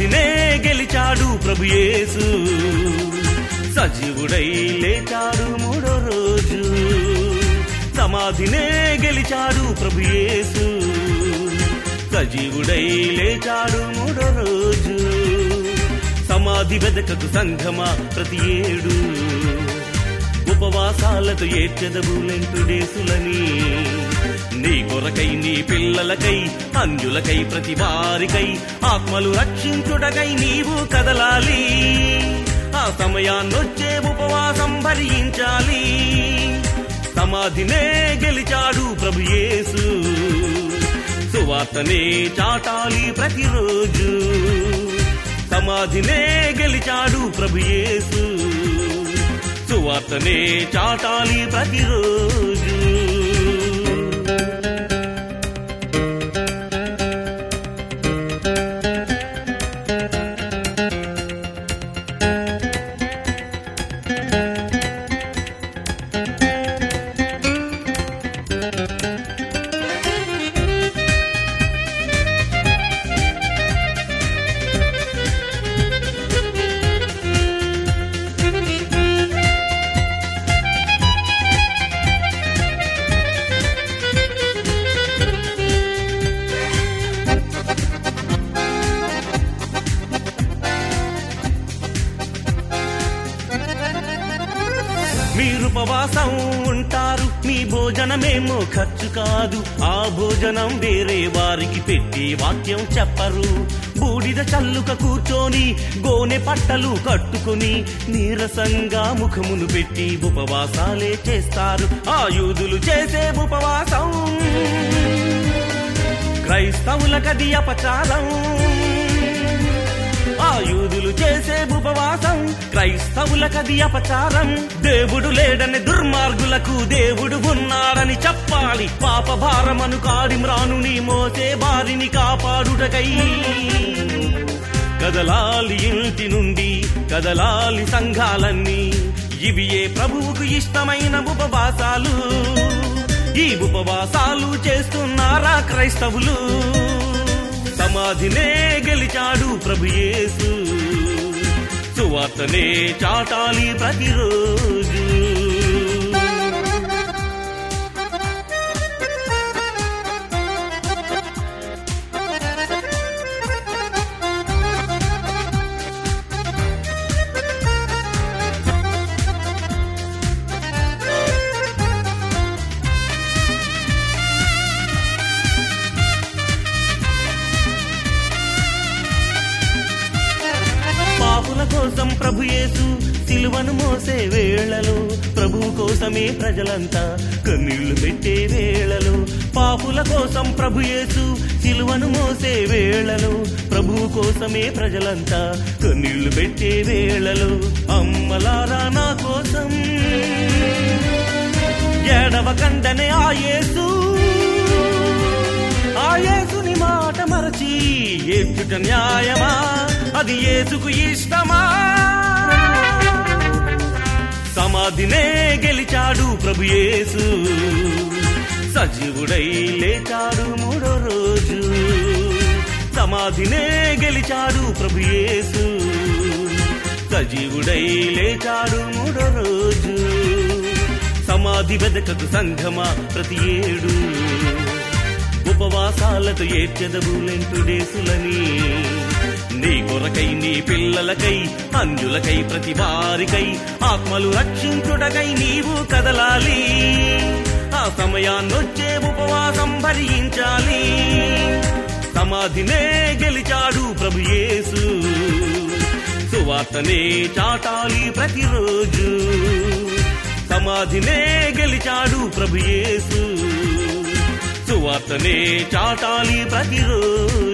వ్యాధినే గెలిచాడు ప్రభుయేసు సజీవుడై లేచాడు మూడో రోజు. సమాధినే గెలిచాడు ప్రభుయేసు సజీవుడై లేచాడు మూడో రోజు. సమాధి వెదకకు సంఘమా ప్రతి ఏడు. ఉపవాసాలతో ఏడ్చెదవు లెంటుడేసులని. నీ కొరకై నీ పిల్లలకై అంజులకై ప్రతి వారికై ఆత్మలు రక్షించుటకై నీవు కదలాలి. ఆ సమయాన్నొచ్చే ఉపవాసం భరించాలి. సమాధినే గెలిచాడు ప్రభు యేసు. సువార్తనే చాటాలి ప్రతిరోజు. సమాధినే గెలిచాడు ప్రభు యేసు. సువార్తనే చాటాలి ప్రతిరోజు. మీరు ఉపవాసం ఉంటారు. మీ భోజనమేమో ఖర్చు కాదు. ఆ భోజనం వేరే వారికి పెట్టి వాక్యం చెప్పరు. బూడిద చల్లుక కూర్చొని గోనె పట్టలు కట్టుకుని నీరసంగా ముఖమును పెట్టి ఉపవాసాలే చేస్తారు. ఆయుధులు చేసే ఉపవాసం. క్రైస్తవులకది అపచారం. ఆయుధులు చేసే ఉపవాసం. క్రైస్తవులకది అపచారం. దేవుడు లేడని దుర్మార్గులకు దేవుడు ఉన్నాడని చెప్పాలి. పాప భారమను కాడిమ్రానుని మోసే బారిని కాపాడుటకై. కదలాలి ఇంటి నుండి కదలాలి సంఘాలన్నీ. ఇవి ఏ ప్రభువుకు ఇష్టమైన ఉపవాసాలు? ఈ ఉపవాసాలు చేస్తున్నారా క్రైస్తవులు? సమాధినే గెలిచాడు ప్రభు యేసు. అతనే చాటాలి ప్రతిరోజు. కోసం ప్రభు యేసు సిలువను మోసే వేళలో ప్రభు కోసమే ప్రజలంతా కన్నీళ్ళు పెట్టే వేళలో పాపుల కోసం ప్రభు యేసు సిలువను మోసే వేళలో ప్రభు కోసమే ప్రజలంతా కన్నీళ్ళు పెట్టే వేళలో అమ్మలారా నా కోసం. ఏడవ కండనే ఆ యేసు. ఆ యేసుని మాట మరచి ఏడ్చుట న్యాయమా? అది ఏసుకు ఇష్టమా? సమాధినే గెలిచాడు ప్రభు యేసు. సజీవుడై లేచాడు మూడో రోజు. సమాధినే గెలిచాడు ప్రభు యేసు. సజీవుడై లేచాడు మూడో రోజు. సమాధి వెదకకు సంఘమా ప్రతి ఏడు. ఉపవాసాలతో ఏడ్చదవులెంటుడేసులని నీ కొరకై నీ పిల్లలకై అంజులకై ప్రతి వారికై ఆత్మలు రక్షించుటకై నీవు కదలాలి. ఆ సమయాన్నొచ్చే ఉపవాసం భరించాలి. సమాధినే గెలిచాడు ప్రభు యేసు. సువార్తనే చాటాలి ప్రతిరోజు. సమాధినే గెలిచాడు ప్రభు యేసు. సువార్తనే చాటాలి ప్రతిరోజు.